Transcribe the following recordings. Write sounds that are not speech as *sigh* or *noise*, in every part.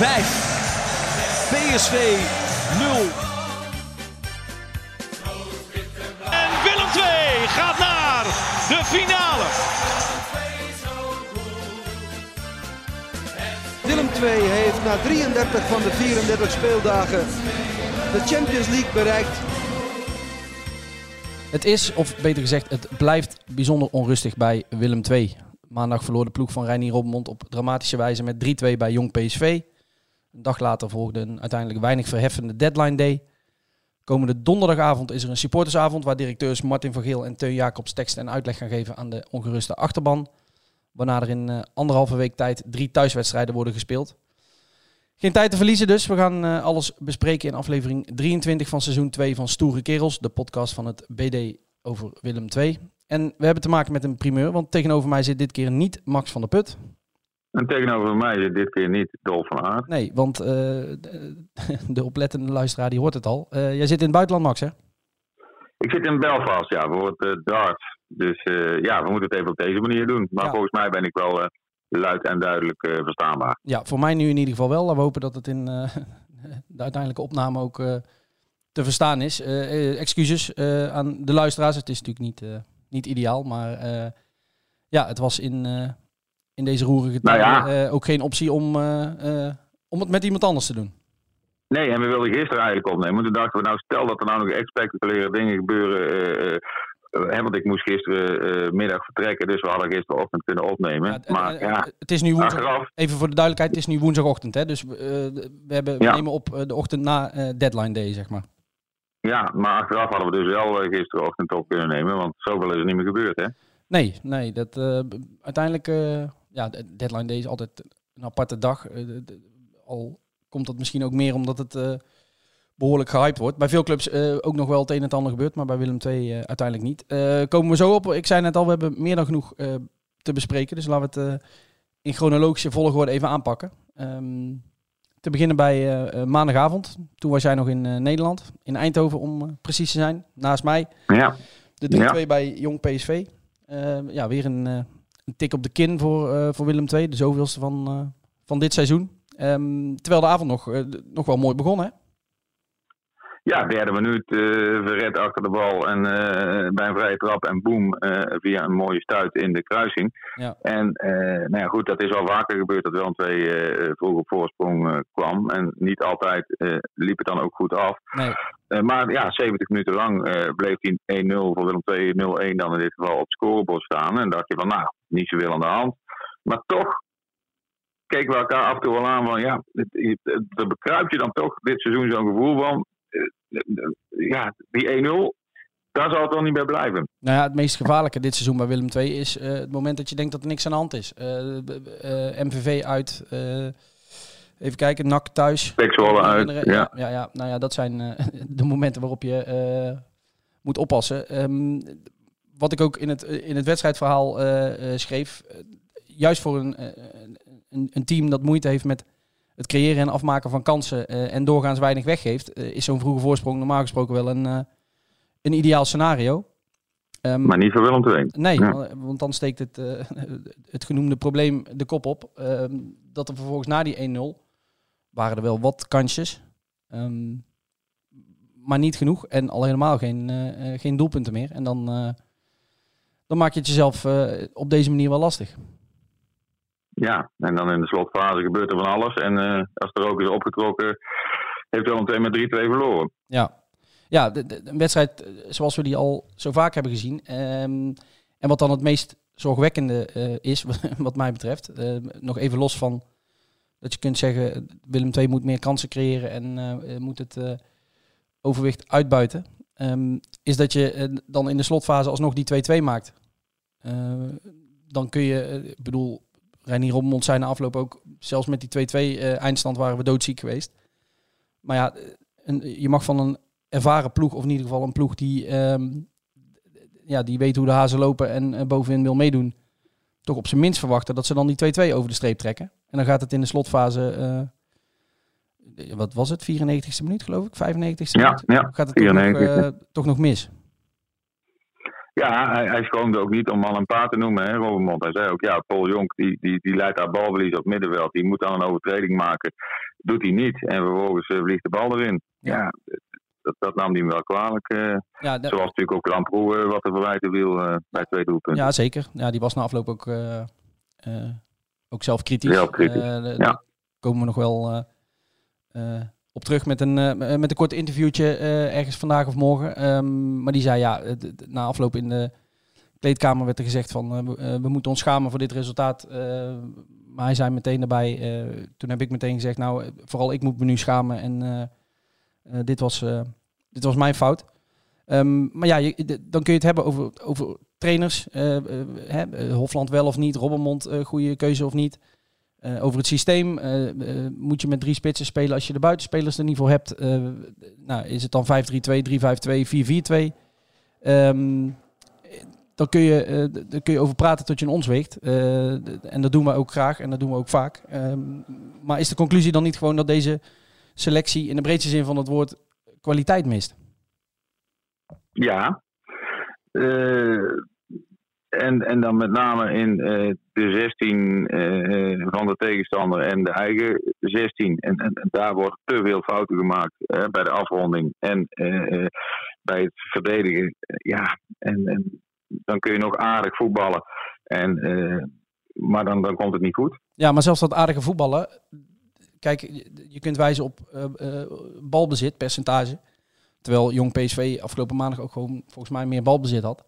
5. PSV 0. En Willem 2 gaat naar de finale. Willem 2 heeft na 33 van de 34 speeldagen de Champions League bereikt. Het is, of beter gezegd, het blijft bijzonder onrustig bij Willem II. Maandag verloor de ploeg van Reinier Robbenmond op dramatische wijze met 3-2 bij Jong PSV. Een dag later volgde een uiteindelijk weinig verheffende deadline day. Komende donderdagavond is er een supportersavond waar directeurs Martin van Geel en Teun Jacobs tekst en uitleg gaan geven aan de ongeruste achterban. Waarna er in eh, anderhalve week tijd drie thuiswedstrijden worden gespeeld. Geen tijd te verliezen dus. We gaan eh, alles bespreken in aflevering 23 van seizoen 2 van Stoere Kerels. De podcast van het BD over Willem II. En we hebben te maken met een primeur, want tegenover mij zit dit keer niet Max van der Put. En tegenover mij zit dit keer niet Dolf van Aert. Nee, want eh, de, *laughs* de oplettende luisteraar die hoort het al. Eh, jij zit in het buitenland, Max, hè? Ik zit in Belfast, ja, voor het uh, darts. Dus ja, we moeten het even op deze manier doen. Maar Ja. volgens mij ben ik wel luid en duidelijk verstaanbaar. Ja, voor mij nu in ieder geval wel. We hopen dat het in eh, *laughs* de uiteindelijke opname ook eh, te verstaan is. Eh, eh, excuses eh, aan de luisteraars. Het is natuurlijk niet, eh, niet ideaal, maar eh, ja, het was in, eh, in deze roerige Nou tijden ja. eh, ook geen optie om, eh, eh, om het met iemand anders te doen. Nee, en we wilden gisteren eigenlijk opnemen. Toen dachten we, nou stel dat er nou nog echt spectaculaire dingen gebeuren. hè, want ik moest gisteren eh, middag vertrekken, dus we hadden gisterochtend kunnen opnemen. Ja, maar ja, Het is nu woensdag, achteraf, even voor de duidelijkheid, het is nu woensdagochtend. Hè? Dus eh, we, hebben, we Ja. nemen op de ochtend na deadline day, zeg maar. ja, maar achteraf hadden we dus wel gisterochtend op kunnen nemen. Want zoveel is er niet meer gebeurd, hè? Nee, nee. Dat, uiteindelijk, ja, de deadline day is altijd een aparte dag. Eh, de- de- al komt dat misschien ook meer omdat het eh, behoorlijk gehyped wordt. Bij veel clubs eh, ook nog wel het een en het ander gebeurt, maar bij Willem II uiteindelijk niet. Komen we zo op. Ik zei net al, we hebben meer dan genoeg te bespreken. Dus laten we het in chronologische volgorde even aanpakken. Ehm, te beginnen bij maandagavond. Toen was jij nog in Nederland, in Eindhoven om precies te zijn, naast mij. Ja, De 3-2 bij Jong PSV. Ja, weer een, een tik op de kin voor, eh, voor Willem II. De zoveelste van, eh, van dit seizoen. Ehm, terwijl de avond nog, eh, nog wel mooi begon, hè? Ja, derde minuut eh verred achter de bal en eh, bij een vrije trap en boom eh, via een mooie stuit in de kruising. Ja. En nou ja, goed, dat is wel vaker gebeurd dat Willem II eh vroeg op voorsprong kwam. En niet altijd liep het dan ook goed af. Nee. Maar ja, 70 minuten lang bleef die 1-0 voor Willem II, 0-1 dan in dit geval op het scorebord staan. En dacht je van, nou, niet zoveel aan de hand. Maar toch keken we elkaar af en toe wel aan van, ja, er bekruipt je dan toch dit seizoen zo'n gevoel van, ja, die 1-0, daar zal het wel niet bij blijven. Nou ja, het meest gevaarlijke dit seizoen bij Willem II is eh, het moment dat je denkt dat er niks aan de hand is. Eh, b- b- eh, MVV uit, eh, even kijken, NAC thuis. Pek Zwolle uit, ja. ja, ja, nou ja, dat zijn eh, *laughs* de momenten waarop je eh, moet oppassen. Ehm, wat ik ook in het, in het wedstrijdverhaal eh, eh, schreef, eh, juist voor een, eh, een, een team dat moeite heeft met het creëren en afmaken van kansen eh, en doorgaans weinig weggeeft, eh, is zo'n vroege voorsprong normaal gesproken wel een, eh, een ideaal scenario. Ehm, Maar niet voor Willem II. Nee, Ja. want dan steekt het, *laughs* het genoemde probleem de kop op. Ehm, dat er vervolgens na die 1-0 waren er wel wat kansjes. Ehm, maar niet genoeg. En al helemaal geen, geen doelpunten meer. En dan, dan maak je het jezelf op deze manier wel lastig. Ja, en dan in de slotfase gebeurt er van alles. En eh, als de rook is opgetrokken, heeft Willem II met 3-2 verloren. Ja, ja de, een wedstrijd eh, zoals we die al zo vaak hebben gezien. Ehm, en wat dan het meest zorgwekkende eh, is, *laughs* wat mij betreft. eh, nog even los van Dat je kunt zeggen, Willem II moet meer kansen creëren en moet het overwicht uitbuiten. Ehm, is dat je dan in de slotfase alsnog die 2-2 maakt. Dan kun je, ik bedoel, Reinier Rommond zei na afloop ook, zelfs met die 2-2 eh, eindstand waren we doodziek geweest. Maar ja, een, je mag van een ervaren ploeg, of in ieder geval een ploeg die, ehm, ja, die weet hoe de hazen lopen en eh, bovenin wil meedoen, toch op zijn minst verwachten dat ze dan die 2-2 over de streep trekken. En dan gaat het in de slotfase, eh, wat was het, 94ste minuut geloof ik, 95ste Ja, minuut? ja, gaat het toch nog, 94. eh, toch nog mis. Ja, hij, hij schroomde ook niet om man en paard te noemen, hè, Robbermond. Hij zei ook, ja, Paul Jonk, die, die, die leidt daar balverlies op het middenveld. Die moet dan een overtreding maken. Doet hij niet. En vervolgens eh, vliegt de bal erin. Ja. Ja, dat, dat nam hij hem wel kwalijk. eh, Ja, zoals natuurlijk ook Lamproe eh, wat te verwijten eh, bij twee doelpunten. Ja, zeker. Ja, die was na afloop ook, ook zelf kritisch. Zelf kritisch, ja. Daar komen we nog wel op terug met een, eh, met een kort interviewtje eh, ergens vandaag of morgen. Ehm, maar die zei ja, na afloop in de kleedkamer werd er gezegd van eh, we, eh, moeten ons schamen voor dit resultaat. Eh, maar hij zei meteen daarbij, eh, toen heb ik meteen gezegd nou, eh, vooral ik moet me nu schamen en eh, eh, dit, was, eh, dit was mijn fout. Ehm, maar ja, dan kun je het hebben over, over trainers. eh, eh, hè, eh, Hofland wel of niet, Robbermond eh goede keuze of niet. Eh, over het systeem eh, moet je met drie spitsen spelen als je de buitenspelers er niet voor hebt. Nou, is het dan 5-3-2, 3-5-2, 4-4-2? Ehm, dan kun, je, d- daar kun je over praten tot je een ons weegt. En dat doen we ook graag en dat doen we ook vaak. Ehm, maar is de conclusie dan niet gewoon dat deze selectie in de breedste zin van het woord kwaliteit mist? Ja. Eh, en, en dan met name in eh, de 16 eh, van de tegenstander en de eigen 16. En, en, daar worden te veel fouten gemaakt eh, bij de afronding en eh, eh, bij het verdedigen. ja, en, en dan kun je nog aardig voetballen. En, eh, maar dan, dan komt het niet goed. Ja, maar zelfs dat aardige voetballen. Kijk, je- kunt wijzen op eh, eh, balbezit, percentage. Terwijl Jong PSV afgelopen maandag ook gewoon volgens mij meer balbezit had.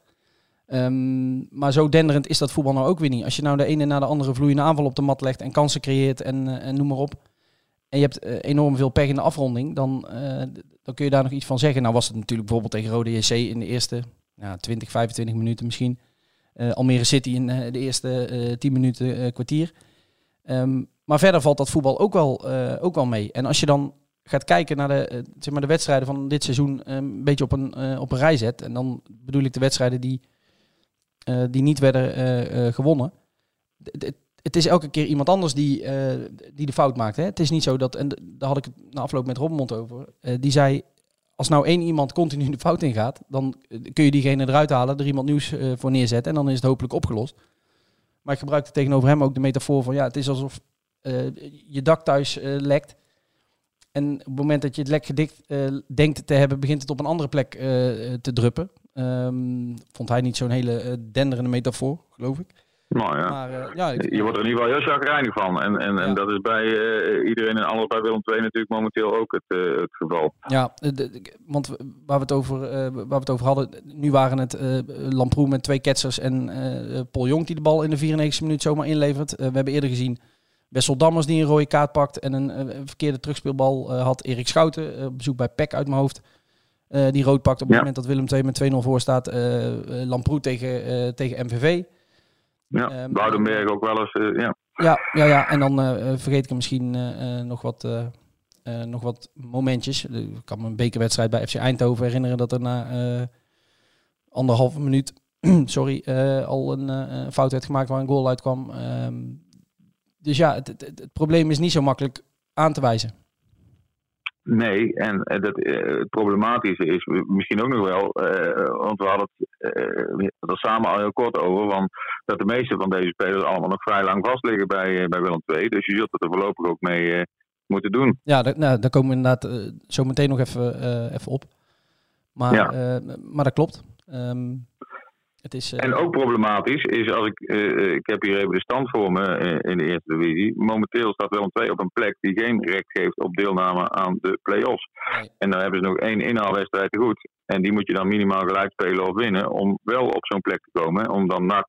Ehm, maar zo denderend is dat voetbal nou ook weer niet. Als je nou de ene na de andere vloeiende aanval op de mat legt en kansen creëert en, eh, en noem maar op. En je hebt eh, enorm veel pech in de afronding, dan, eh, dan kun je daar nog iets van zeggen. Nou was het natuurlijk bijvoorbeeld tegen Rode JC in de eerste nou, 20, 25 minuten misschien. Almere City in de eerste eh 10 minuten kwartier. Ehm, maar verder valt dat voetbal ook wel, ook wel mee. En als je dan gaat kijken naar de, zeg maar de wedstrijden van dit seizoen een beetje op een, op een rij zet. En dan bedoel ik de wedstrijden die, eh, die niet werden eh, eh, gewonnen. Het is elke keer iemand anders die, die de fout maakt. Hè? Het is niet zo dat, en daar had ik het na afloop met Robbenmond over. die zei, als nou één iemand continu de fout ingaat, dan kun je diegene eruit halen, er iemand nieuws voor neerzetten en dan is het hopelijk opgelost. Maar ik gebruikte tegenover hem ook de metafoor van, ja, het is alsof je dak thuis lekt. En op het moment dat je het lek gedikt denkt te hebben, begint het op een andere plek te druppen. Ehm, vond hij niet zo'n hele eh, denderende metafoor, geloof ik. Nou ja. Maar eh, ja, ik- Je wordt er in ieder geval heel chagrijnig van. En, en, en dat is bij eh, iedereen en alles bij Willem II natuurlijk momenteel ook het, het geval. Ja, de- de- want waar we, het over, waar we het over hadden, nu waren het Lamproe met twee ketsers en Paul Jonk die de bal in de 94e minuut zomaar inlevert. We hebben eerder gezien Wessel Dammers die een rode kaart pakt en een, verkeerde terugspeelbal had. Erik Schouten op bezoek bij PEC uit mijn hoofd. Eh, die rood pakt op het Ja. moment dat Willem II met 2-0 voor staat. Lamproe tegen, eh, tegen MVV. Ja, Woudenberg ook wel eens. ja. Ja, ja, ja. en dan vergeet ik er misschien nog, wat, nog wat momentjes. Ik kan me een bekerwedstrijd bij FC Eindhoven herinneren dat er na anderhalve minuut *clears throat* sorry, al een fout werd gemaakt waar een goal uitkwam. Ehm, dus ja, het, het, het probleem is niet zo makkelijk aan te wijzen. Nee, en eh, dat, eh, het problematische is misschien ook nog wel, eh, want we hadden het er samen al heel kort over, want dat de meeste van deze spelers allemaal nog vrij lang vast liggen bij, bij Willem II. Dus je zult het er voorlopig ook mee moeten doen. Ja, daar, nou, daar komen we inderdaad zo meteen nog even, even op. Maar, Ja. maar dat klopt. Ehm, het is, eh, En ook problematisch is, als ik, eh, ik heb hier even de stand voor me eh, in de eerste divisie. Momenteel staat Willem II op een plek die geen recht geeft op deelname aan de play-offs. Nee. En dan hebben ze nog één inhaalwedstrijd te goed. En die moet je dan minimaal gelijk spelen of winnen om wel op zo'n plek te komen. Om dan NAC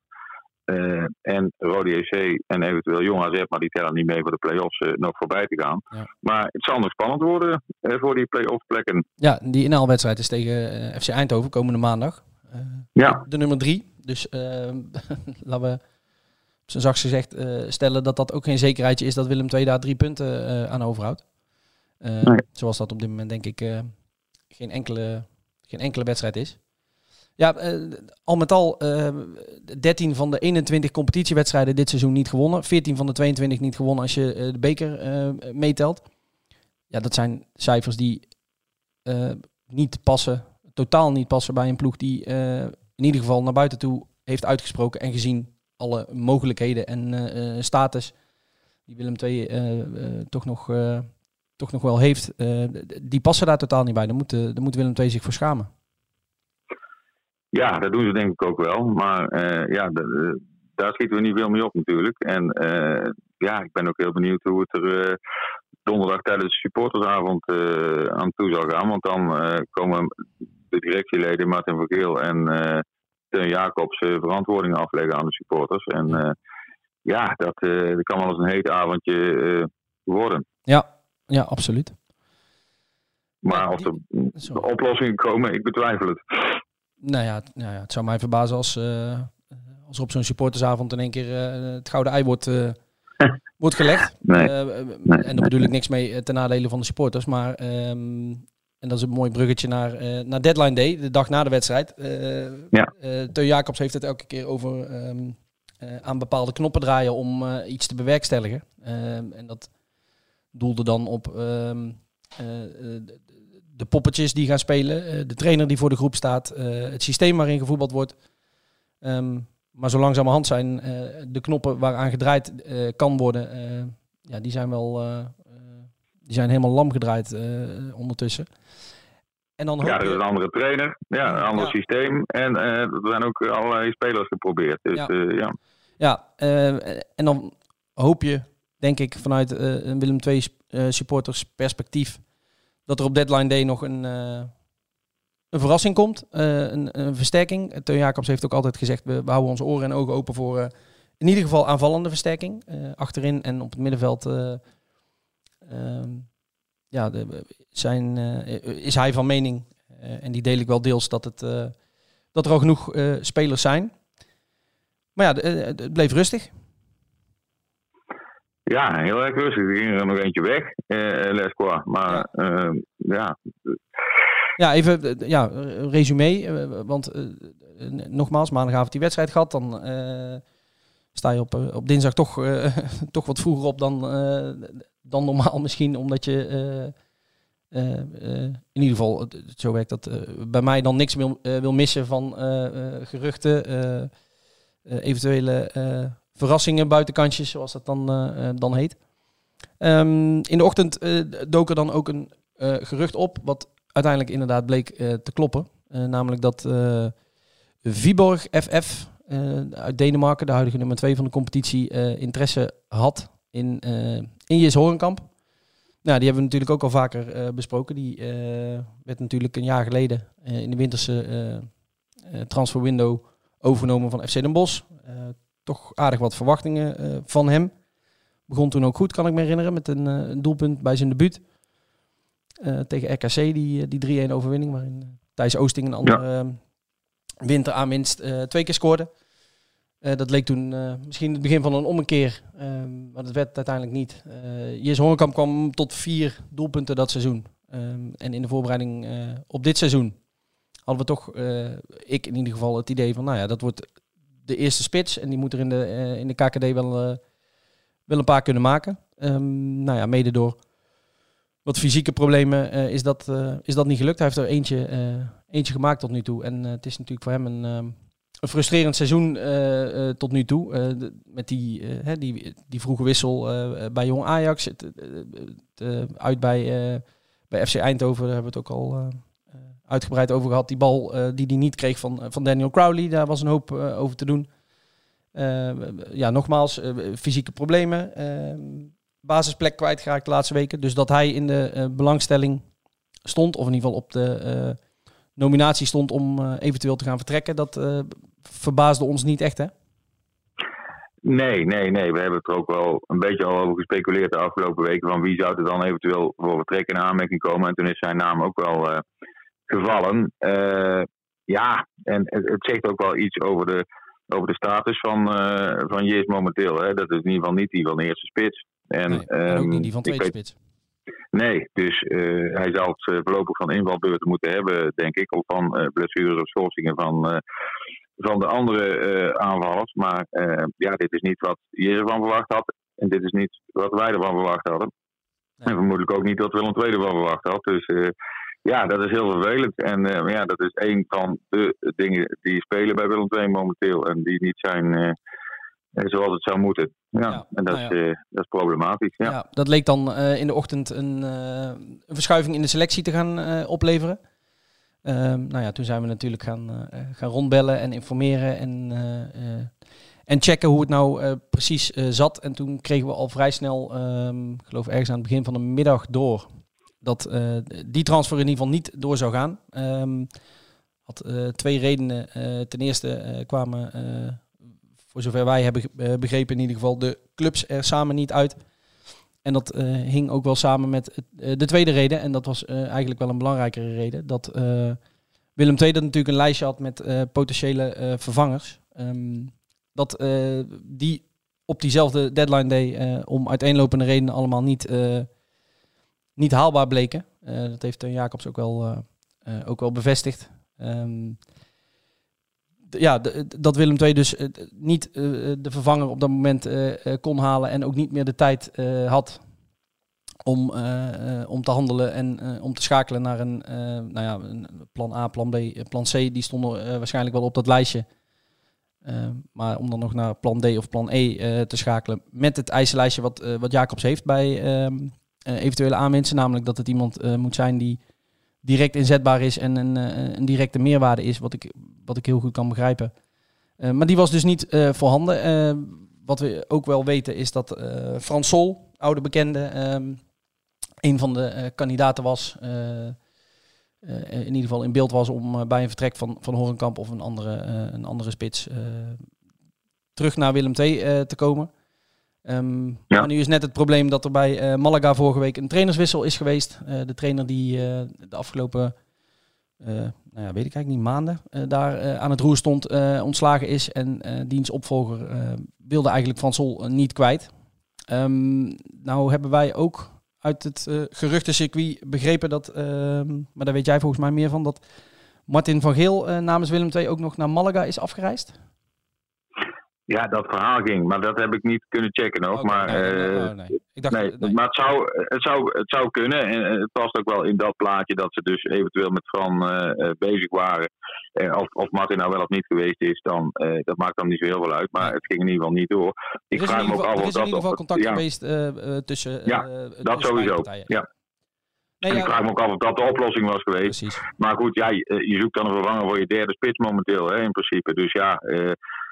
eh, en Rode JC en eventueel Jong AZ, maar die tellen niet mee voor de play-offs, eh, nog voorbij te gaan. Ja. Maar het zal nog spannend worden eh, voor die play-off plekken. Ja, die inhaalwedstrijd is tegen eh, FC Eindhoven komende maandag. Eh, Ja, de nummer drie. Dus eh, *laughs* laten we zijn zachtst gezegd eh, stellen dat dat ook geen zekerheidje is dat Willem II daar drie punten aan overhoudt. Nee. Zoals dat op dit moment denk ik geen, enkele, geen enkele wedstrijd is. Ja, al met al eh 13 van de 21 competitiewedstrijden dit seizoen niet gewonnen. 14 van de 22 niet gewonnen als je de beker meetelt. Ja, dat zijn cijfers die niet passen, totaal niet passen bij een ploeg die eh, in ieder geval naar buiten toe heeft uitgesproken en gezien alle mogelijkheden en eh, eh, status die Willem II toch, nog, toch nog wel heeft, die passen daar totaal niet bij. Daar moet, daar moet Willem II zich voor schamen. ja, dat doen ze denk ik ook wel. Maar ja, daar schieten we niet veel mee op natuurlijk. En ja, ik ben ook heel benieuwd hoe het er donderdag tijdens de supportersavond aan toe zal gaan. Want dan eh, komen de directieleden Martin van Geel en eh Teun Jacobs eh, verantwoording afleggen aan de supporters. En ja, dat, eh, dat kan wel eens een heet avondje worden. Ja, ja absoluut. Maar of er Zo. oplossingen komen, ik betwijfel het. Nou ja, het- nou ja, het zou mij verbazen als, als er op zo'n supportersavond in één keer het gouden ei wordt, *laughs* wordt gelegd. Nee. Nee, en daar bedoel ik niks mee ten nadele van de supporters. Maar, ehm, en dat is een mooi bruggetje naar, eh, naar Deadline Day, de dag na de wedstrijd. Eh Ja. Teun Jacobs heeft het elke keer over ehm, eh, aan bepaalde knoppen draaien om iets te bewerkstelligen. Ehm, en dat doelde dan op ehm, eh, eh, de- poppetjes die gaan spelen, de trainer die voor de groep staat, het systeem waarin gevoetbald wordt. Ehm, maar zo langzamerhand zijn de knoppen waaraan gedraaid kan worden, ja, die zijn wel die zijn helemaal lam gedraaid eh, ondertussen. En dan Ja, er is een andere trainer, ja, een ander Ja. systeem. En eh, er zijn ook allerlei spelers geprobeerd. Dus Ja. ja, ja. Eh, en dan hoop je, denk ik, vanuit eh, een Willem II eh, supporters perspectief, dat er op deadline day nog een, eh, een verrassing komt, eh, een, een versterking. Teun Jacobs heeft ook altijd gezegd, we, we houden onze oren en ogen open voor eh, in ieder geval aanvallende versterking. eh, achterin en op het middenveld eh, ehm, ja, de, zijn, eh, is hij van mening, eh, en die deel ik wel deels, dat, het, eh, dat er al genoeg spelers zijn. Maar ja, het bleef rustig. ja, heel erg rustig. Er ging er nog eentje weg, eh Lesqua. Maar ja. ja, Ja, even ja, een resume. Want nogmaals, maandagavond die wedstrijd gehad. Dan sta je op, op dinsdag toch, *laughs* toch wat vroeger op dan, dan normaal *laughs* misschien. Omdat je eh, eh, eh, in ieder geval, het- zo werkt dat, bij mij dan niks wil, wil missen van geruchten. eventuele verrassingen, buitenkantjes, zoals dat dan, dan heet. Ehm, in de ochtend dook er dan ook een gerucht op, wat uiteindelijk inderdaad bleek te kloppen. Namelijk dat Viborg FF uit Denemarken, de huidige nummer 2 van de competitie, interesse had in, eh in Jis Horenkamp. Nou, die hebben we natuurlijk ook al vaker eh, besproken. Die eh, werd natuurlijk een jaar geleden in de winterse transferwindow overgenomen van FC Den Bosch. Toch aardig wat verwachtingen van hem. Begon toen ook goed, kan ik me herinneren, met een, een doelpunt bij zijn debuut. Tegen RKC, die, die 3-1 overwinning, waarin Thijs Oosting een andere eh, winter aan winst eh, twee keer scoorde. Eh, dat leek toen eh, misschien het begin van een ommekeer, eh, maar dat werd uiteindelijk niet. Uh, Jis Hoornkamp kwam tot vier doelpunten dat seizoen. Eh, en in de voorbereiding eh, op dit seizoen hadden we toch, eh, ik in ieder geval, het idee van, nou ja, dat wordt de eerste spits. En die moet er in de, eh, in de KKD wel, eh, wel een paar kunnen maken. Ehm, nou ja, mede door wat fysieke problemen eh, is, dat, eh, is dat niet gelukt. Hij heeft er eentje, eh, eentje gemaakt tot nu toe. En eh, het is natuurlijk voor hem een, ehm, een frustrerend seizoen eh, eh, tot nu toe. Eh, met die, die, die vroege wissel bij Jong Ajax. Uit bij, bij FC Eindhoven, daar hebben we het ook al uitgebreid over gehad. Die bal die hij niet kreeg van, van Daniel Crowley, daar was een hoop over te doen. Ja, nogmaals, fysieke problemen. basisplek kwijtgeraakt de laatste weken. Dus dat hij in de belangstelling stond, of in ieder geval op de nominatie stond om eh, eventueel te gaan vertrekken, dat eh, verbaasde ons niet echt, hè? Nee, nee, nee. We hebben het er ook wel een beetje al over gespeculeerd de afgelopen weken. Van wie zou er dan eventueel voor vertrek in aanmerking komen. En toen is zijn naam ook wel uh, gevallen. Uh, ja, en het, het, zegt ook wel iets over de, over de status van, uh, van Jees momenteel. Hè. Dat is in ieder geval niet die van de eerste spits. En, nee, en ook niet die van tweede spits. Nee, dus uh, hij zal het voorlopig van invalbeurten moeten hebben, denk ik. Of van uh, blessures of schorsingen van, van de andere aanvallers. Maar ja, dit is niet wat je ervan verwacht had. En dit is niet wat wij ervan verwacht hadden. Nee. En vermoedelijk ook niet wat Willem II ervan verwacht had. Dus ja, dat is heel vervelend. En ja, dat is een van de dingen die spelen bij Willem II momenteel. En die niet zijn zoals het zou moeten. Ja, ja en dat, nou ja. is, uh, dat is problematisch. Ja. ja dat leek dan uh, in de ochtend een, uh, een, verschuiving in de selectie te gaan opleveren. Ehm, nou ja, toen zijn we natuurlijk gaan, gaan rondbellen en informeren en, en checken hoe het nou precies zat. En toen kregen we al vrij snel, um, geloof ergens aan het begin van de middag door, dat die transfer in ieder geval niet door zou gaan. Um, had twee redenen. ten eerste kwamen voor zover wij hebben eh, begrepen in ieder geval, de clubs er samen niet uit. En dat uh, hing ook wel samen met uh, de tweede reden, en dat was eigenlijk wel een belangrijkere reden, dat Willem II dat natuurlijk een lijstje had met potentiële vervangers. Um, dat die op diezelfde deadline day om uiteenlopende redenen allemaal niet, niet haalbaar bleken. dat heeft Jacobs ook wel, ook wel bevestigd. Um, ja, dat Willem II dus uh, niet uh, de vervanger op dat moment uh, kon halen en ook niet meer de tijd had om, om te handelen en om te schakelen naar een, nou ja, een plan A, plan B, plan C. Die stonden waarschijnlijk wel op dat lijstje. maar om dan nog naar plan D of plan E te schakelen met het eisenlijstje wat, wat Jacobs heeft bij ehm, eventuele aanwinsten. Namelijk dat het iemand moet zijn die direct inzetbaar is en een, een directe meerwaarde is, wat ik wat ik heel goed kan begrijpen. Uh, maar die was dus niet uh, voorhanden. Uh, wat we ook wel weten is dat Frans Sol, oude bekende, um, een van de kandidaten was. in ieder geval in beeld was om bij een vertrek van, van Horenkamp of een andere, een andere spits terug naar Willem II te komen. Um, ja. Maar nu is net het probleem dat er bij Malaga vorige week een trainerswissel is geweest. de trainer die de afgelopen nou ja, weet ik eigenlijk niet, maanden uh, daar uh, aan het roer stond, ontslagen is. En diens opvolger wilde eigenlijk Van Sol niet kwijt. Um, nou hebben wij ook uit het geruchtencircuit begrepen dat, ehm, maar daar weet jij volgens mij meer van, dat Martin van Geel namens Willem II ook nog naar Malaga is afgereisd. Ja, dat verhaal ging, maar dat heb ik niet kunnen checken nog. Okay, maar, nee, nee. Ik dacht, nee, maar het zou, het, zou, het zou kunnen. En het past ook wel in dat plaatje dat ze dus eventueel met Fran uh, bezig waren. Uh, of, of Martin nou wel of niet geweest is, dan, dat maakt dan niet zo heel veel uit. Maar het ging in ieder geval niet door. Ik vraag me ook af of dat... Er is in ieder geval contact ja. geweest tussen Ja, dat sowieso. Ja. Nee, en ik vraag me ook af of dat de oplossing was geweest. Precies. Maar goed, ja, je, je zoekt dan een vervanger voor je derde spits momenteel, hè, in principe. Dus ja,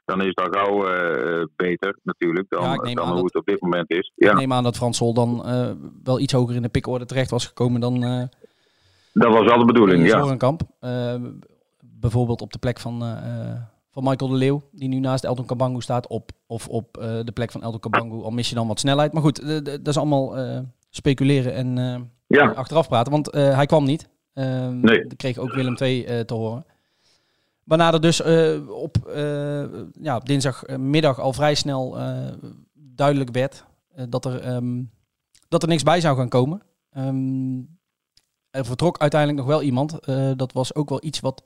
dan is dat gauw uh, beter natuurlijk dan, ja, dan hoe dat, het op dit moment is. Ja. Ik neem aan dat Frans Sol dan uh, wel iets hoger in de pikorde terecht was gekomen dan... Uh, dat was wel de bedoeling, ja. Kamp. bijvoorbeeld op de plek van, van Michael de Leeuw, die nu naast Elton Kabangu staat. Op, of op de plek van Elton Kabangu, al mis je dan wat snelheid. Maar goed, dat is allemaal speculeren en ja. achteraf praten, want hij kwam niet. nee. Dat kreeg ook Willem II te horen. Waarna er dus uh, op, uh, ja, dinsdagmiddag al vrij snel uh, duidelijk werd dat, er, um, dat er niks bij zou gaan komen. Um, er vertrok uiteindelijk nog wel iemand. dat was ook wel iets wat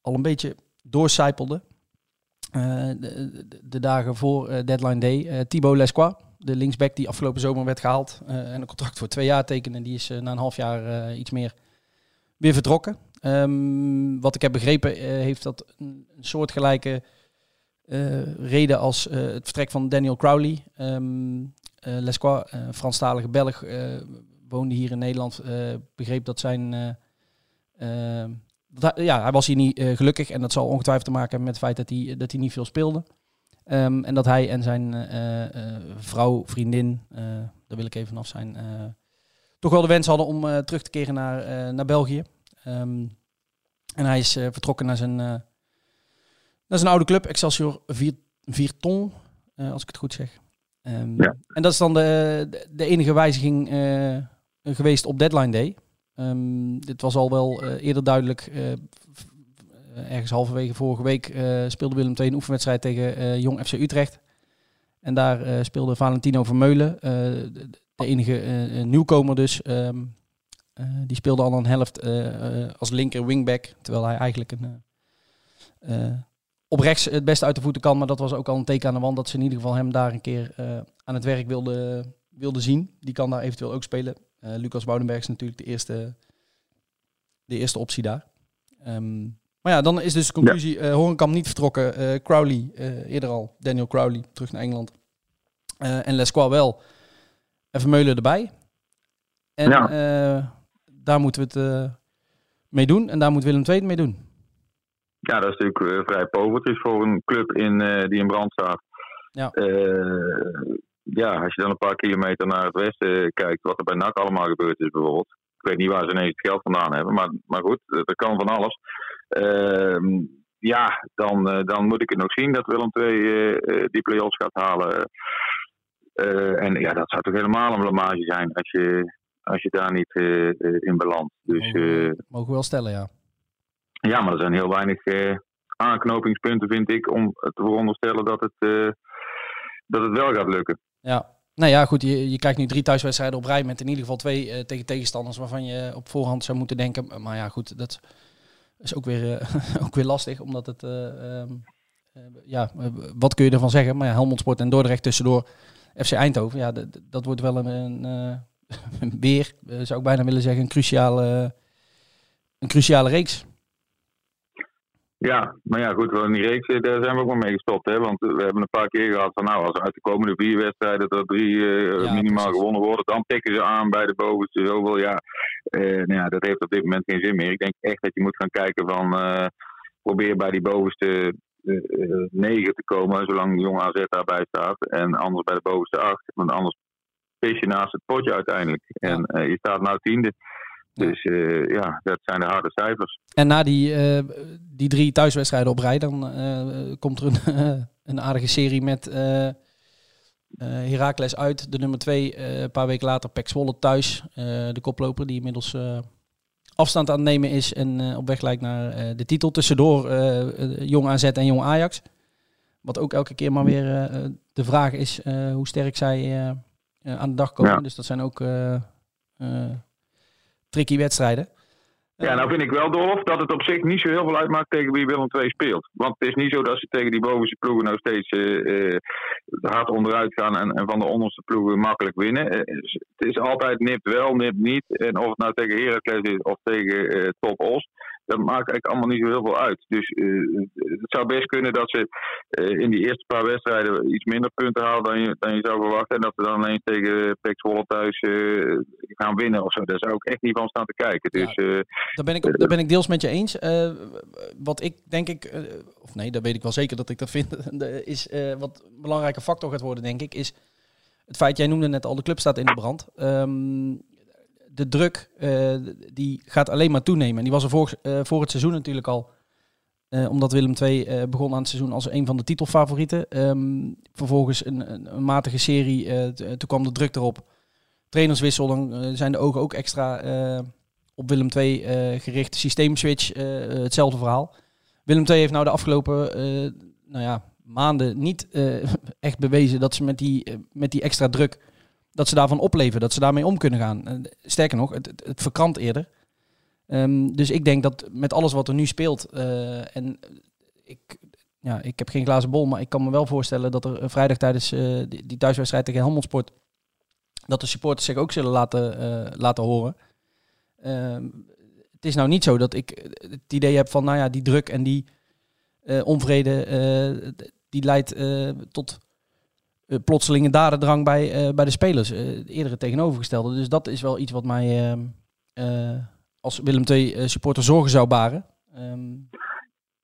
al een beetje doorcijpelde. De, de, dagen voor deadline day. Thibaut Lesqua, de linksback die afgelopen zomer werd gehaald. en een contract voor twee jaar tekende. Die is na een half jaar iets meer weer vertrokken. Um, wat ik heb begrepen, uh, heeft dat een, soortgelijke uh, reden als uh, het vertrek van Daniel Crowley. Um, Lesquois, Franstalige Belg, woonde hier in Nederland. begreep dat zijn... Dat hij, ja, hij was hier niet gelukkig en dat zal ongetwijfeld te maken hebben met het feit dat hij, dat hij niet veel speelde. En dat hij en zijn vrouw, vriendin, daar wil ik even vanaf zijn, toch wel de wens hadden om terug te keren naar, naar België. Um, en hij is uh, vertrokken naar zijn, uh, naar zijn oude club, Excelsior Virton. eh, als ik het goed zeg. Ehm, Ja. En dat is dan de, de- enige wijziging eh, geweest op deadline day. Ehm, dit was al wel eh, eerder duidelijk. eh, eh, ergens halverwege vorige week eh, speelde Willem II een oefenwedstrijd tegen eh, Jong FC Utrecht. En daar eh, speelde Valentino Vermeulen, eh, de, de enige eh, eh, nieuwkomer dus. ehm, eh, die speelde al een helft eh, eh, als linker wingback. Terwijl hij eigenlijk een, eh, eh, op rechts het beste uit de voeten kan. Maar dat was ook al een teken aan de wand dat ze in ieder geval hem daar een keer eh, aan het werk wilden wilde zien. Die kan daar eventueel ook spelen. Eh, Lucas Woudenberg is natuurlijk de eerste, de eerste optie daar. Ehm, maar ja, dan is dus de conclusie, eh Horenkamp niet vertrokken. eh, Crowley, eh, eerder al, Daniel Crowley, terug naar Engeland. Eh, en Lesquois wel. En Vermeulen erbij. En Ja. Daar moeten we het eh, mee doen. En daar moet Willem II het mee doen. Ja, dat is natuurlijk eh, vrij povertjes voor een club in, eh, die in brand staat. Ja. Ja, als je dan een paar kilometer naar het westen kijkt, wat er bij NAC allemaal gebeurd is bijvoorbeeld. Ik weet niet waar ze ineens het geld vandaan hebben, maar, maar goed, dat kan van alles. Ehm, ja, dan, dan moet ik het nog zien dat Willem II die play-offs gaat halen. En ja, dat zou toch helemaal een blamage zijn als je, als je daar niet eh, eh, in belandt. Dus mogen, we- eh, mogen we wel stellen, ja. ja, maar er zijn heel weinig aanknopingspunten, vind ik, om te veronderstellen dat het, dat het wel gaat lukken. Ja. Nou ja, goed, je, je kijkt nu drie thuiswedstrijden op rij met in ieder geval twee tegen tegenstanders waarvan je op voorhand zou moeten denken. Maar ja, goed, dat is ook weer, *laughs* ook weer lastig, omdat het, eh, ehm, eh, ja, wat kun je ervan zeggen? Maar ja, Helmond Sport en Dordrecht tussendoor, FC Eindhoven, ja, dat, wordt wel een, een weer, eh, zou ik bijna willen zeggen, een cruciale, een cruciale reeks. Ja, maar ja, goed, wel in die reeks, eh, daar zijn we ook wel mee gestopt. Hè? Want we hebben een paar keer gehad van, nou, als uit de komende vier wedstrijden er drie eh, Ja, minimaal precies. gewonnen worden, dan tikken ze aan bij de bovenste zoveel. Ja, eh, nou ja, dat heeft op dit moment geen zin meer. Ik denk echt dat je moet gaan kijken van, probeer bij die bovenste negen te komen, zolang Jong AZ daarbij staat. En anders bij de bovenste acht, want anders pis je naast het potje uiteindelijk. En eh, je staat nou tiende. Dus eh, ja, dat zijn de harde cijfers. En na die, eh, die drie thuiswedstrijden op rij, dan komt er een, *laughs* een aardige serie met Heracles uit, de nummer twee. een paar weken later Pek Zwolle thuis, de koploper die inmiddels afstand aan het nemen is en op weg lijkt naar de titel. Tussendoor Jong AZ en Jong Ajax. Wat ook elke keer maar weer de vraag is hoe sterk zij aan de dag komen. Ja. Dus dat zijn ook eh, eh, tricky wedstrijden. Ja, nou vind ik wel, Dolf, dat het op zich niet zo heel veel uitmaakt tegen wie Willem II speelt. Want het is niet zo dat ze tegen die bovenste ploegen nou steeds eh, eh, hard onderuit gaan en, en van de onderste ploegen makkelijk winnen. Eh, het is altijd nipt wel, nipt niet. En of het nou tegen Heracles is of tegen eh, Top Os, dat maakt eigenlijk allemaal niet zo heel veel uit. Dus eh, het zou best kunnen dat ze eh, in die eerste paar wedstrijden iets minder punten halen dan je, dan je zou verwachten. En dat ze dan ineens tegen Pek Zwolle thuis eh, gaan winnen of zo. Daar zou ik echt niet van staan te kijken. Dus... Daar ben, ik, daar ben ik deels met je eens. Wat ik denk ik, of nee, dat weet ik wel zeker dat ik dat vind, *laughs* is wat een belangrijke factor gaat worden, denk ik, is het feit, jij noemde net al, de club staat in de brand. Ehm, de druk, eh, die gaat alleen maar toenemen. En die was er voor, eh, voor het seizoen natuurlijk al. Eh, omdat Willem II begon aan het seizoen als een van de titelfavorieten. Ehm, vervolgens een, een, een matige serie, toen kwam de druk erop. Trainerswissel, dan zijn de ogen ook extra op Willem II gericht. Systeemswitch, hetzelfde verhaal. Willem II heeft nou de afgelopen nou ja, maanden niet *laughs* echt bewezen dat ze met die, met die extra druk, dat ze daarvan opleven, dat ze daarmee om kunnen gaan. Eh, sterker nog, het, het, eerder. Ehm, dus ik denk dat met alles wat er nu speelt, eh, en ik, ja, ik heb geen glazen bol, maar ik kan me wel voorstellen dat er eh, vrijdag tijdens die, thuiswedstrijd tegen Helmond Sport, dat de supporters zich ook zullen laten, laten horen. Ehm, het is nou niet zo dat ik het idee heb van, nou ja, die druk en die onvrede, die leidt tot eh, plotselinge dadendrang bij, eh, bij de spelers. Eh eerder tegenovergestelde. Dus dat is wel iets wat mij ehm, eh, als Willem II supporter zorgen zou baren. Ehm,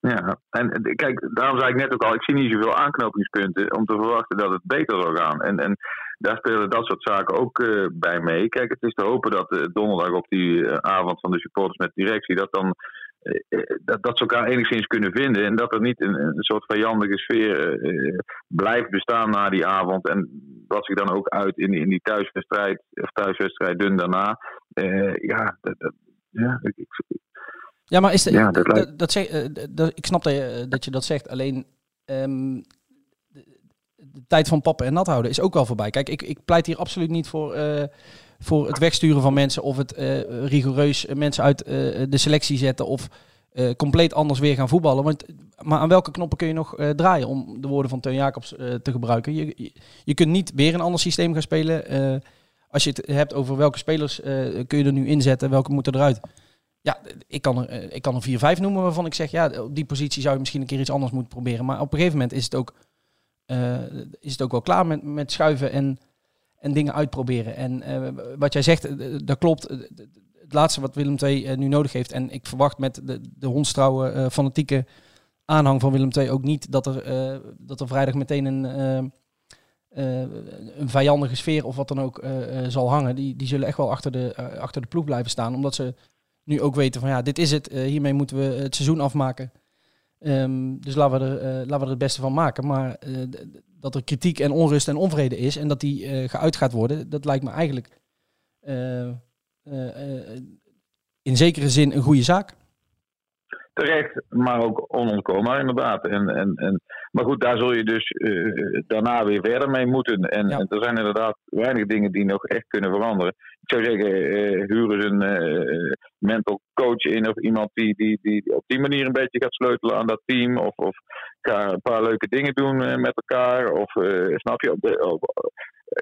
Ja, en kijk, daarom zei ik net ook al, ik zie niet zoveel aanknopingspunten om te verwachten dat het beter zal gaan. En, en daar spelen dat soort zaken ook bij mee. Kijk, het is te hopen dat donderdag op die avond van de supporters met directie, dat dan dat, dat ze elkaar enigszins kunnen vinden. En dat er niet een, een soort vijandige sfeer blijft bestaan na die avond. En wat zich dan ook uit in, in die thuiswedstrijd, of thuiswedstrijd dun daarna. ja, dat, dat, ja, ik, ja, maar is de, ja, dat, dat, dat zeg, dat, ik snap dat je, dat je dat zegt. Alleen um, de tijd van pappen en nat houden is ook wel voorbij. Kijk, ik, ik pleit hier absoluut niet voor, uh, voor het wegsturen van mensen of het uh, rigoureus mensen uit uh, de selectie zetten of compleet anders weer gaan voetballen. Want, maar aan welke knoppen kun je nog draaien om de woorden van Teun Jacobs te gebruiken? Je, je, kunt niet weer een ander systeem gaan spelen. als je het hebt over welke spelers kun je er nu inzetten, welke moeten eruit. Ja, ik kan er, ik kan er 4-5 noemen waarvan ik zeg, ja, op die positie zou je misschien een keer iets anders moeten proberen. Maar op een gegeven moment is het ook is het ook wel klaar met, met schuiven en, en dingen uitproberen. En uh, wat jij zegt, uh, dat klopt. Het laatste wat Willem II nu nodig heeft, en ik verwacht met de, de hondstrouwe fanatieke aanhang van Willem II ook niet dat er, dat er vrijdag meteen een, een vijandige sfeer of wat dan ook zal hangen. Die, die zullen echt wel achter de, achter de ploeg blijven staan, omdat ze nu ook weten van ja, dit is het, hiermee moeten we het seizoen afmaken. Um, dus laten we, er, uh, laten we er het beste van maken. Maar dat er kritiek en onrust en onvrede is en dat die uh, geuit gaat worden, dat lijkt me eigenlijk in zekere zin een goede zaak. Terecht, maar ook onontkoombaar inderdaad. En, en, en, maar goed, daar zul je dus daarna weer verder mee moeten. En, en, er zijn inderdaad weinig dingen die nog echt kunnen veranderen ik zou zeggen, uh, huren ze een uh, mental coach in of iemand die, die, die op die manier een beetje gaat sleutelen aan dat team. Of, of ga een paar leuke dingen doen met elkaar. Of snap je, op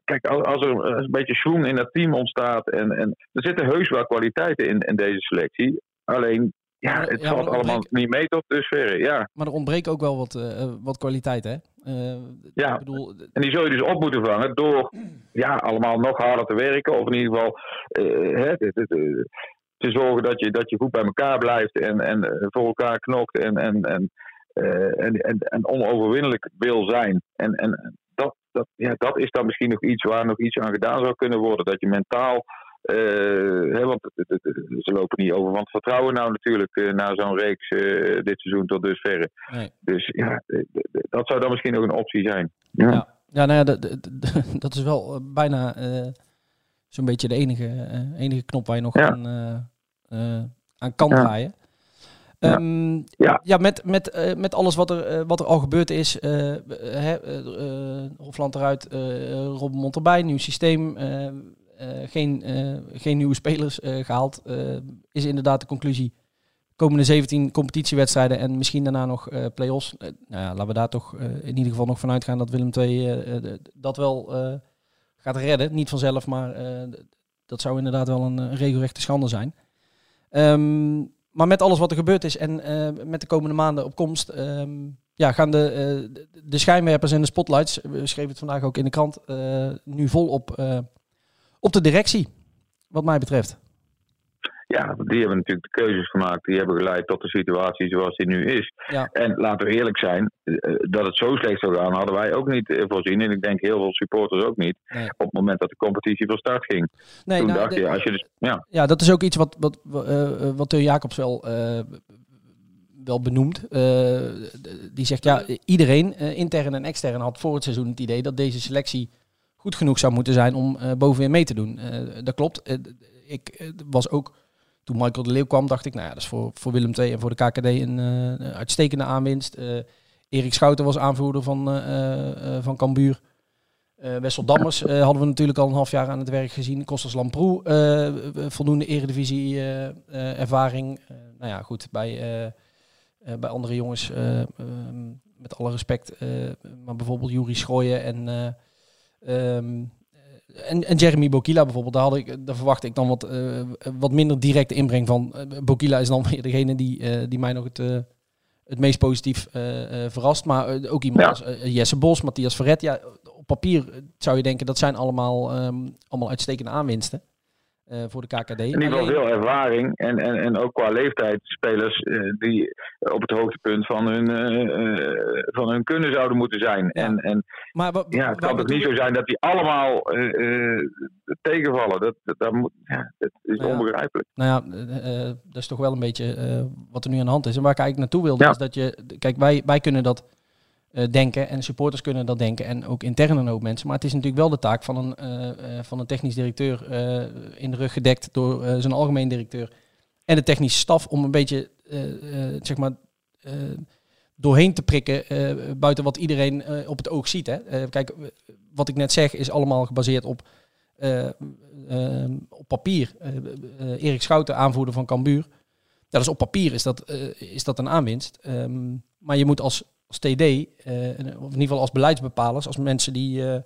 kijk, als er een beetje schoen in dat team ontstaat en, en er zitten heus wel kwaliteiten in, in deze selectie. Alleen ja, het ja, valt allemaal niet mee tot dusver. Ja. Maar er ontbreekt ook wel wat, uh, wat kwaliteit, hè? Uh, ja, bedoel... en die zul je dus op moeten vangen door ja, allemaal nog harder te werken. Of in ieder geval uh, hè, te, zorgen dat je, dat je goed bij elkaar blijft en, en voor elkaar knokt en, en, en, en, en, en onoverwinnelijk wil zijn. En, en dat, dat, ja, dat is dan misschien nog iets waar nog iets aan gedaan zou kunnen worden. Dat je mentaal hè, want ze lopen niet over van het vertrouwen nou natuurlijk uh, na zo'n reeks uh, dit seizoen tot dusverre. Nee. Dus ja, dat zou dan misschien ook een optie zijn. Ja, ja, ja nou ja, *laughs* dat is wel bijna zo'n beetje de enige, enige knop waar je nog aan, aan kan draaien. Ja. Um, ja. ja, met, met, met alles wat er, wat er al gebeurd is. Hofland eruit, Rob Mont erbij, nieuw systeem. Eh, geen, eh, geen nieuwe spelers eh, gehaald, is inderdaad de conclusie. Komende 17 competitiewedstrijden en misschien daarna nog play-offs. nou ja, laten we daar toch in ieder geval nog vanuit gaan dat Willem II dat wel gaat redden. Niet vanzelf, maar dat zou inderdaad wel een, regelrechte schande zijn. Ehm, maar met alles wat er gebeurd is en met de komende maanden op komst, ehm, ja, gaan de, uh, de schijnwerpers en de spotlights, we schreven het vandaag ook in de krant, nu vol op de directie, wat mij betreft. Ja, die hebben natuurlijk de keuzes gemaakt. Die hebben geleid tot de situatie zoals die nu is. Ja. En laten we eerlijk zijn, eh, dat het zo slecht zou gaan, hadden wij ook niet eh, voorzien. En ik denk heel veel supporters ook niet. Op het moment dat de competitie van start ging. Nee, Toen nou, dacht je, als je dus, ja. ja, dat is ook iets wat, wat, uh, wat Teun Jacobs wel, uh, wel benoemt. die zegt, ja, iedereen, intern en extern, had voor het seizoen het idee dat deze selectie goed genoeg zou moeten zijn om uh, bovenin mee te doen. Uh, dat klopt. Uh, ik was ook, toen Michael de Leeuw kwam, dacht ik, nou ja, dat is voor, voor Willem II en voor de KKD een uitstekende aanwinst. Erik Schouten was aanvoerder van, van Cambuur. Wessel Dammers hadden we natuurlijk al een half jaar aan het werk gezien. Kostas Lamproe, voldoende eredivisie ervaring. nou ja, goed, bij, bij andere jongens, ehm, met alle respect, maar bijvoorbeeld Juri Schooien en... Um, en, en, Jeremy Bokila bijvoorbeeld, daar, had ik, daar verwacht ik dan wat, uh, wat minder directe inbreng van. Uh, Bokila is dan *laughs* weer degene die, uh, die mij nog het, het meest positief verrast. Maar ook iemand als Jesse Bos, Matthias Verret. Ja, op papier zou je denken dat zijn allemaal, um, allemaal uitstekende aanwinsten. Eh, voor de KKD. In ieder geval veel ervaring en, en, en ook qua leeftijd spelers eh, die op het hoogtepunt van hun, eh, van hun kunnen zouden moeten zijn. Ja. En, en maar wa- ja, het kan toch niet zo zijn dat die allemaal tegenvallen. Dat, dat, dat moet, ja, dat is Nou ja. onbegrijpelijk. Nou ja, dat is toch wel een beetje wat er nu aan de hand is. En waar ik eigenlijk naartoe wilde, Ja. is dat je... Kijk, wij, wij kunnen dat eh, denken en supporters kunnen dat denken. En ook intern een mensen. Maar het is natuurlijk wel de taak van een, eh, eh, van een technisch directeur in de rug gedekt door zijn algemeen directeur en de technische staf om een beetje, zeg maar... doorheen te prikken buiten wat iedereen op het oog ziet. Hè? Kijk, wat ik net zeg is allemaal gebaseerd op, op papier. Erik Schouten, aanvoerder van Cambuur. Dat is op papier is dat, is dat een aanwinst. Ehm, maar je moet als, als TD, eh, of in ieder geval als beleidsbepalers, als mensen die, eh,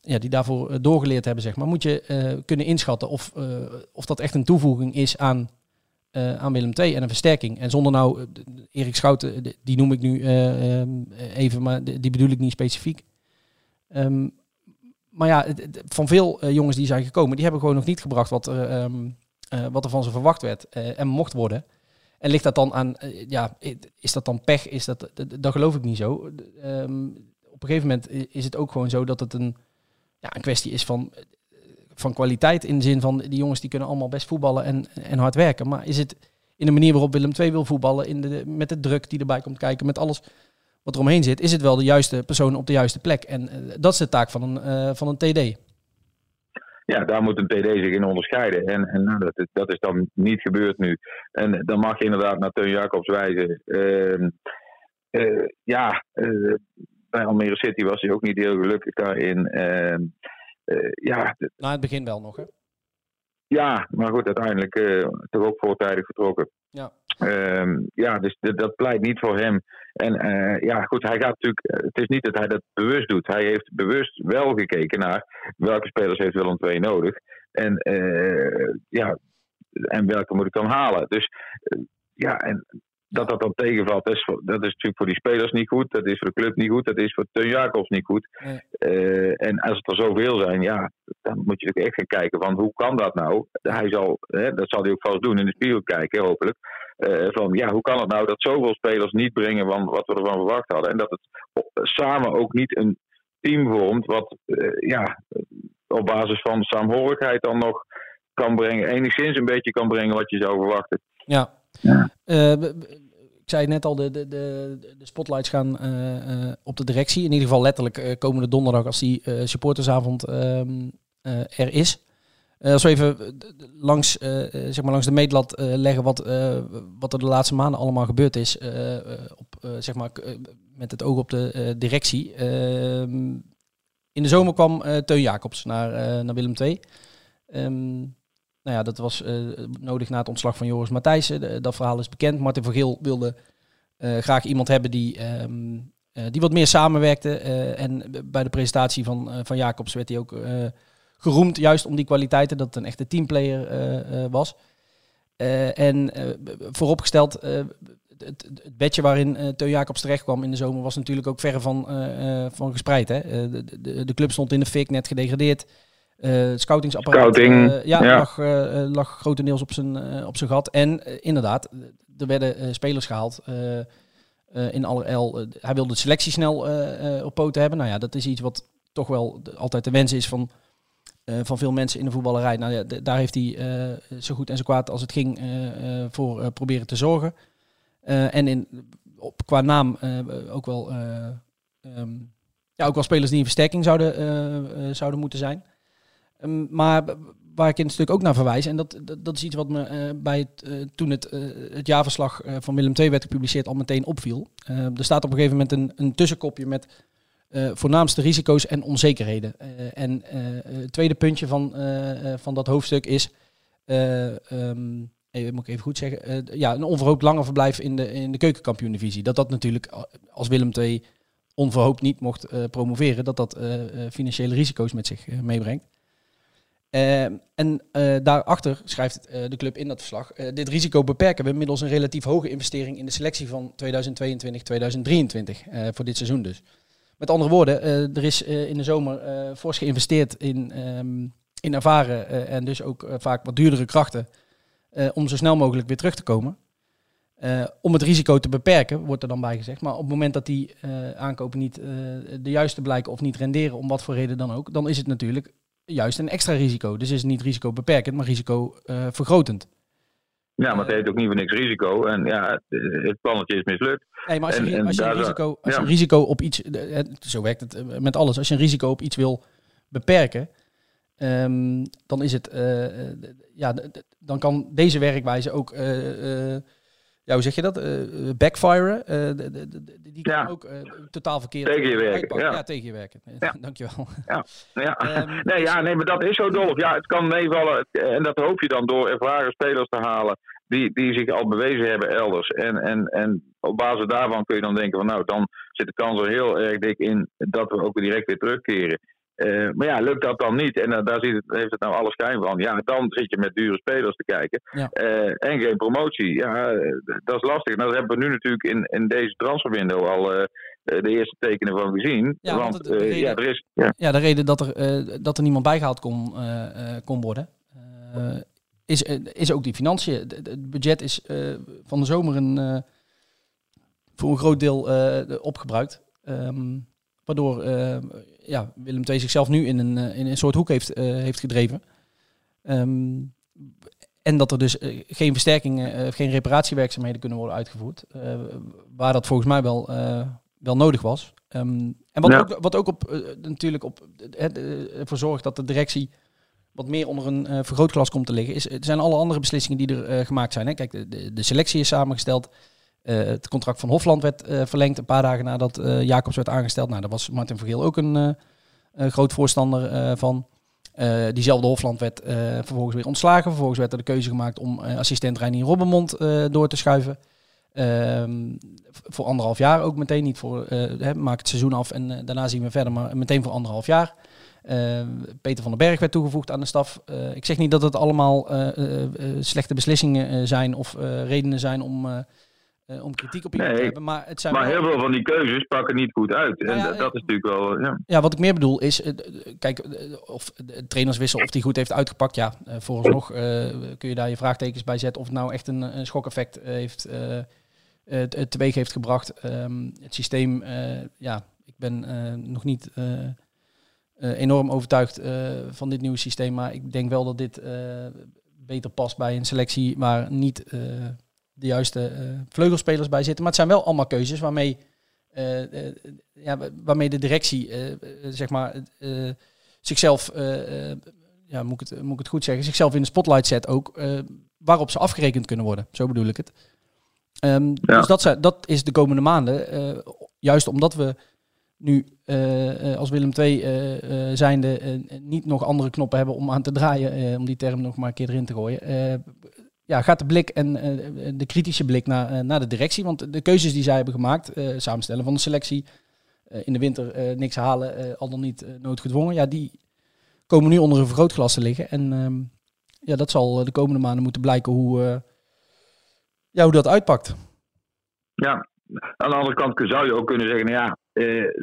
ja, die daarvoor eh, doorgeleerd hebben, zeg maar, moet je eh, kunnen inschatten of, eh, of dat echt een toevoeging is aan, eh, aan Willem II en een versterking. En zonder nou, eh, Erik Schouten, die noem ik nu eh, ehm, even, maar die bedoel ik niet specifiek. Ehm, maar ja, van veel eh, jongens die zijn gekomen, die hebben gewoon nog niet gebracht wat er, ehm, eh, wat er van ze verwacht werd eh, en mocht worden. En ligt dat dan aan, eh, ja, is dat dan pech? Is dat, dat geloof ik niet zo. Ehm, op een gegeven moment is het ook gewoon zo dat het een, ja, een kwestie is van, eh, van kwaliteit. In de zin van, die jongens die kunnen allemaal best voetballen en, en hard werken. Maar is het in de manier waarop Willem II wil voetballen, in de, met de druk die erbij komt kijken, met alles wat er omheen zit, is het wel de juiste persoon op de juiste plek. En eh, dat is de taak van een, eh, van een TD. Ja, daar moet een TD zich in onderscheiden. En, en nou, dat, is- dat is dan niet gebeurd nu. En dan mag je inderdaad naar Teun Jacobs wijzen. Ehm, eh, ja, eh, bij Almere City was hij ook niet heel gelukkig daarin. Ehm, eh, ja, Na het begin wel nog, hè? ja, maar goed, uiteindelijk toch ook voortijdig vertrokken. Ja. Ehm, ja, dus dat pleit niet voor hem. En eh, ja, goed, hij gaat natuurlijk. eh, Het is niet dat hij dat bewust doet. Hij heeft bewust wel gekeken naar welke spelers heeft Willem II nodig. En eh, ja, en welke moet ik dan halen. Dus ja, en dat dat dan tegenvalt, dat is, dat is natuurlijk voor die spelers niet goed. Dat is voor de club niet goed. Dat is voor Teun Jacobs niet goed. Nee. Eh, en als het er zoveel zijn, ja, dan moet je natuurlijk echt gaan kijken van hoe kan dat nou? Hij zal, hè, dat zal hij ook vast doen, in de spiegel kijken, hopelijk. Eh, van ja, hoe kan het nou dat zoveel spelers niet brengen van wat we ervan verwacht hadden? En dat het samen ook niet een team vormt wat eh, ja, op basis van saamhorigheid dan nog kan brengen, enigszins een beetje kan brengen wat je zou verwachten. Ja. Eh, ik zei net al, de, de, de, spotlights gaan eh, eh, op de directie. In ieder geval letterlijk komende donderdag als die supportersavond ehm, eh, er is. Als we even langs, zeg maar langs de meetlat leggen wat, wat er de laatste maanden allemaal gebeurd is. op, zeg maar, met het oog op de directie. Ehm, in de zomer kwam Teun Jacobs naar, naar Willem II. Ehm, nou ja, dat was eh, nodig na het ontslag van Joris Matthijssen. Dat verhaal is bekend. Martin van Geel wilde eh, graag iemand hebben die, ehm, eh, die wat meer samenwerkte. en bij de presentatie van, van Jacobs werd hij ook geroemd, juist om die kwaliteiten, dat het een echte teamplayer was. En vooropgesteld, het, het- bedje waarin Teun Jacobs terecht kwam in de zomer was natuurlijk ook verre van, van gespreid. Hè? De, de, de club stond in de fik, net gedegradeerd. Het scoutingsapparaat Scouting, eh, ja, ja. Lag, eh, lag grotendeels op zijn, op zijn gat. En inderdaad, er werden spelers gehaald eh, eh, in allerijl. Hij wilde de selectie snel op poten hebben. Nou ja, dat is iets wat toch wel altijd de wens is van, van veel mensen in de voetballerij. Nou ja, daar heeft hij zo goed en zo kwaad als het ging voor proberen te zorgen. En in, op, qua naam ook wel... eh, ehm, ja, ook wel spelers die in versterking zouden, zouden moeten zijn. Ehm, maar waar ik in het stuk ook naar verwijs, en dat, dat, is iets wat me eh, bij het, eh, toen het, eh, het jaarverslag van Willem II werd gepubliceerd al meteen opviel. Eh, er staat op een gegeven moment een, een tussenkopje met voornaamste risico's en onzekerheden. En het tweede puntje van, van dat hoofdstuk is, eh, ehm, even, moet ik even goed zeggen, ja, een onverhoopt langer verblijf in de, in de keukenkampioen-divisie. Dat dat natuurlijk als Willem II onverhoopt niet mocht promoveren, dat dat financiële risico's met zich meebrengt. Eh, en eh, daarachter schrijft eh, de club in dat verslag, eh, dit risico beperken we middels een relatief hoge investering in de selectie van 2022-2023, eh, voor dit seizoen dus. Met andere woorden, er is in de zomer fors geïnvesteerd in, ehm, in ervaren en dus ook vaak wat duurdere krachten om zo snel mogelijk weer terug te komen. Om het risico te beperken, wordt er dan bij gezegd. Maar op het moment dat die aankopen niet de juiste blijken of niet renderen, om wat voor reden dan ook, dan is het natuurlijk juist een extra risico. Dus is het niet risico beperkend, maar risico eh, vergrotend. Ja, maar het heet ook niet voor niks risico. En ja, het- plannetje is mislukt. Nee, maar als je, En- als je een risico, als je ja. een risico op iets, zo werkt het eh, met alles, als je een risico op iets wil beperken, ehm, dan is het, eh, eh, ja, dan kan deze werkwijze ook, ja, hoe zeg je dat, Eh, eh, backfiren. Eh, die kan Ja. ook totaal verkeerd Tegen je werken, uitpakken. ja. tegen je werken. Ja. *laughs* Dankjewel. Ja. *laughs* Ehm, *laughs* nee, ja, nee, maar dat is zo dol. Ja, het kan meevallen. En dat hoop je dan door ervaren spelers te halen. Die, die zich al bewezen hebben elders. En, en, en op basis daarvan kun je dan denken van nou, dan zit de kans er heel erg dik in dat we ook weer direct weer terugkeren. Eh, maar ja, lukt dat dan niet? En eh, daar ziet het, heeft het nou alle schijn van. Ja, dan zit je met dure spelers te kijken. Ja. Eh, en geen promotie. Ja, dat is lastig. Nou, dat hebben we nu natuurlijk in, in deze transferwindow al eh, de eerste tekenen van gezien. Ja, want de eh, reden- ja, er is. Ja. Ja, de reden dat er, eh, dat er niemand bijgehaald kon, eh, eh, kon worden, eh, is, is ook die financiën. Het- budget is eh, van de zomer een, eh, voor een groot deel eh, de- opgebruikt. Ehm, waardoor eh, ja, Willem II zichzelf nu in een, eh, in een soort hoek heeft, eh, heeft gedreven. Ehm, en dat er dus eh, geen versterkingen, eh, geen reparatiewerkzaamheden kunnen worden uitgevoerd. waar dat volgens mij wel, wel nodig was. Ehm, en wat, Ja. ook, wat ook op, natuurlijk op, ervoor zorgt dat de directie wat meer onder een vergrootglas komt te liggen, is, zijn alle andere beslissingen die er gemaakt zijn. Hè. Kijk, de, de selectie is samengesteld. Eh, het contract van Hofland werd eh, verlengd een paar dagen nadat eh, Jacobs werd aangesteld. Nou, daar was Martin Vergeel ook een groot voorstander van. Diezelfde Hofland werd vervolgens weer ontslagen. Vervolgens werd er de keuze gemaakt om eh, assistent Reinier Robbenmond door te schuiven. Ehm, voor anderhalf jaar ook meteen. Niet voor, hè, maak het seizoen af en daarna zien we verder. Maar meteen voor anderhalf jaar. Eh, Peter van den Berg werd toegevoegd aan de staf. Ik zeg niet dat het allemaal slechte beslissingen zijn of redenen zijn om, eh, eh, om kritiek op iemand te Nee, hebben. Maar het zijn Maar wel- heel veel van die keuzes pakken niet goed uit. Nou en ja, dat- dat is natuurlijk wel. Ja. Ja, wat ik meer bedoel is, eh, kijk, eh, of de trainerswissel, of die goed heeft uitgepakt. Ja, eh, vooralsnog eh, kun je daar je vraagtekens bij zetten. Of het nou echt een, een schokeffect heeft, eh, eh, teweeg heeft gebracht. Ehm, het systeem, eh, ja, ik ben eh, nog niet eh, eh, enorm overtuigd eh, van dit nieuwe systeem. Maar ik denk wel dat dit eh, beter past bij een selectie waar niet eh, de juiste eh, vleugelspelers bij zitten. Maar het zijn wel allemaal keuzes waarmee eh, eh, ja, wa- waarmee de directie zeg maar, zichzelf, ja, moet, ik het, moet ik het goed zeggen, zichzelf in de spotlight zet ook, waarop ze afgerekend kunnen worden. Zo bedoel ik het. Ehm, Ja. Dus dat, zijn, dat is de komende maanden, juist omdat we nu als Willem II eh, eh, zijnde niet nog andere knoppen hebben om aan te draaien, om die term nog maar een keer erin te gooien. Ja, gaat de blik en eh, de kritische blik naar, eh, naar de directie. Want de keuzes die zij hebben gemaakt, eh, samenstellen van de selectie, in de winter niks halen, al dan niet noodgedwongen, ja, die komen nu onder een vergrootglas te liggen. En ehm, ja, dat zal de komende maanden moeten blijken hoe, ja, hoe dat uitpakt. ja. Aan de andere kant zou je ook kunnen zeggen: nou ja,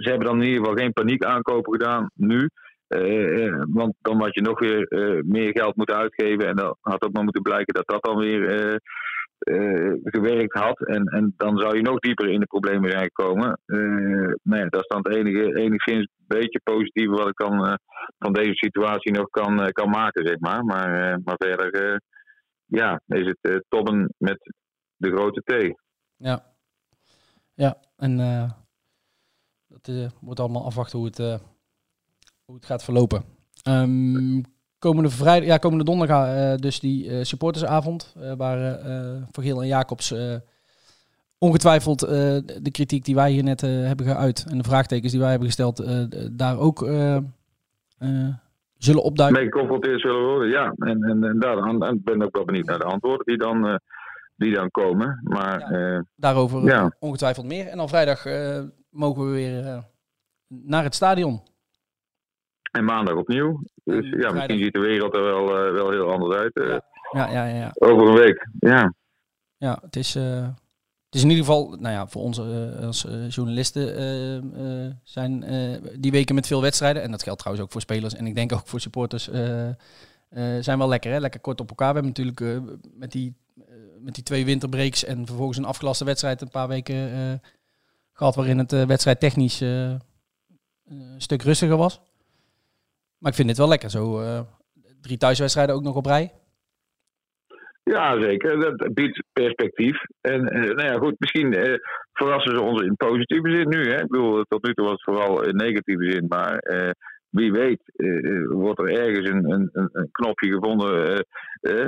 ze hebben dan in ieder geval geen paniek aankopen gedaan nu. Eh, eh, want dan had je nog weer eh, meer geld moeten uitgeven. En dan had ook maar moeten blijken dat dat dan weer gewerkt had. En, en dan zou je nog dieper in de problemen zijn gekomen. Nou ja, dat is dan het enige, enigszins beetje positieve wat ik dan van deze situatie nog kan, kan maken, zeg maar. Maar, maar verder ja, is het tobben met de grote T. Ja, ja en dat wordt allemaal afwachten hoe het, hoe het gaat verlopen. Ehm, komende, vrijdag, ja, komende donderdag eh, dus die eh, supportersavond, eh, waar eh Vergeel en Jacobs ongetwijfeld de kritiek die wij hier net hebben geuit en de vraagtekens die wij hebben gesteld, daar ook zullen opduiken. mee geconfronteerd zullen worden. Ja, en, en, en daar en ik ben ook wel benieuwd naar de antwoorden die dan, die dan komen. Maar Ja. Daarover Ja. ongetwijfeld meer. En dan vrijdag mogen we weer naar het stadion. En maandag opnieuw. Dus En ja, vrijdag. misschien ziet de wereld er wel, eh, wel heel anders uit. eh, Ja. Ja, ja. Over een week. Ja, ja het is... eh, Het is in ieder geval, nou ja, voor ons eh, als eh, journalisten eh, eh, zijn eh, die weken met veel wedstrijden. En dat geldt trouwens ook voor spelers en ik denk ook voor supporters. eh, eh, zijn wel lekker, hè? Lekker kort op elkaar. We hebben natuurlijk eh, met, die, eh, met die twee winterbreaks en vervolgens een afgelaste wedstrijd een paar weken eh, gehad waarin het eh, wedstrijd technisch eh, een stuk rustiger was. Maar ik vind dit wel lekker, zo eh, drie thuiswedstrijden ook nog op rij. Ja, zeker. Dat biedt perspectief. En eh, nou ja, goed, misschien eh, verrassen ze ons in positieve zin nu. Hè? Ik bedoel, tot nu toe was het vooral in negatieve zin. Maar wie weet, eh, wordt er ergens een, een, een- knopje gevonden. eh, eh,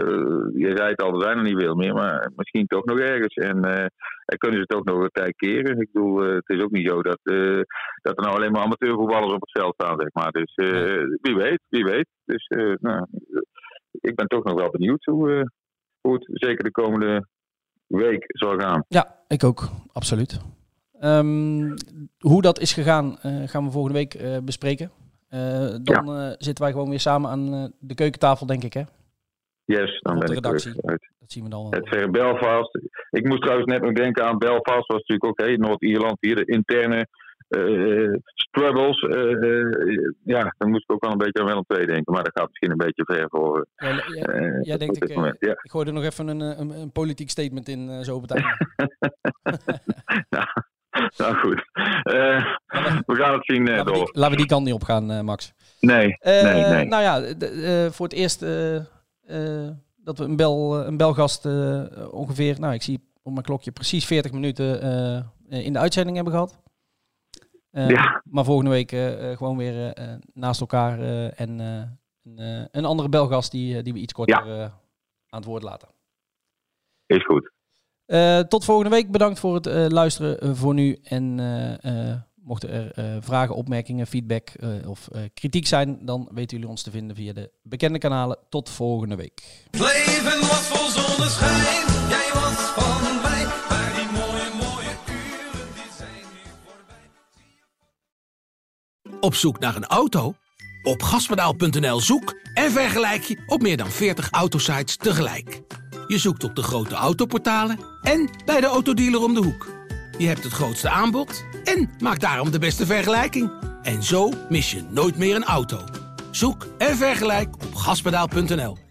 je zei het al, er zijn er niet veel meer, maar misschien toch nog ergens. En eh, en kunnen ze het ook nog een tijd keren. Ik bedoel, eh, het is ook niet zo dat, eh, dat er nou alleen maar amateurvoetballers op het veld staan, zeg maar. Dus eh, wie weet, wie weet. Dus eh, nou, ik ben toch nog wel benieuwd hoe, eh, hoe het zeker de komende week zal gaan. Ja, ik ook, absoluut. Ehm, hoe dat is gegaan, eh, gaan we volgende week eh, bespreken. Eh, dan eh, zitten wij gewoon weer samen aan eh, de keukentafel, denk ik, hè? Yes, dan ben ik terug uit Dat zien we dan wel. het verre Belfast. Ik moest trouwens net nog denken aan Belfast, was natuurlijk ook hey, Noord-Ierland hier, de interne struggles. ja, dan moest ik ook wel een beetje aan Willem II denken, maar dat gaat misschien een beetje ver voor. Ja, ja, ja, dit ik, Ja. ik gooi er nog even een, een, een politiek statement in, zo op het einde. *laughs* Nou goed, Eh, *laughs* we gaan het zien eh, Laten we, door. die, laten we die kant niet op gaan, eh, Max. Nee, Eh, nee, nee. Nou ja, voor het eerst dat we een, bel, een belgast ongeveer, nou ik zie op mijn klokje precies 40 minuten in de uitzending hebben gehad. Eh, Ja. Maar volgende week gewoon weer naast elkaar en een, een andere belgast die, die we iets korter eh, aan het woord laten. Is goed. Tot volgende week. Bedankt voor het luisteren voor nu. En mochten er eh, vragen, opmerkingen, feedback eh, of eh, kritiek zijn, dan weten jullie ons te vinden via de bekende kanalen. Tot volgende week. Leven was vol zonneschijn, jij was van mij, maar die mooie, mooie uren die zijn nu voorbij. Op zoek naar een auto? Op gaspedaal.nl zoek en vergelijk je op meer dan 40 autosites tegelijk. Je zoekt op de grote autoportalen en bij de autodealer om de hoek. Je hebt het grootste aanbod en maakt daarom de beste vergelijking. En zo mis je nooit meer een auto. Zoek en vergelijk op gaspedaal.nl.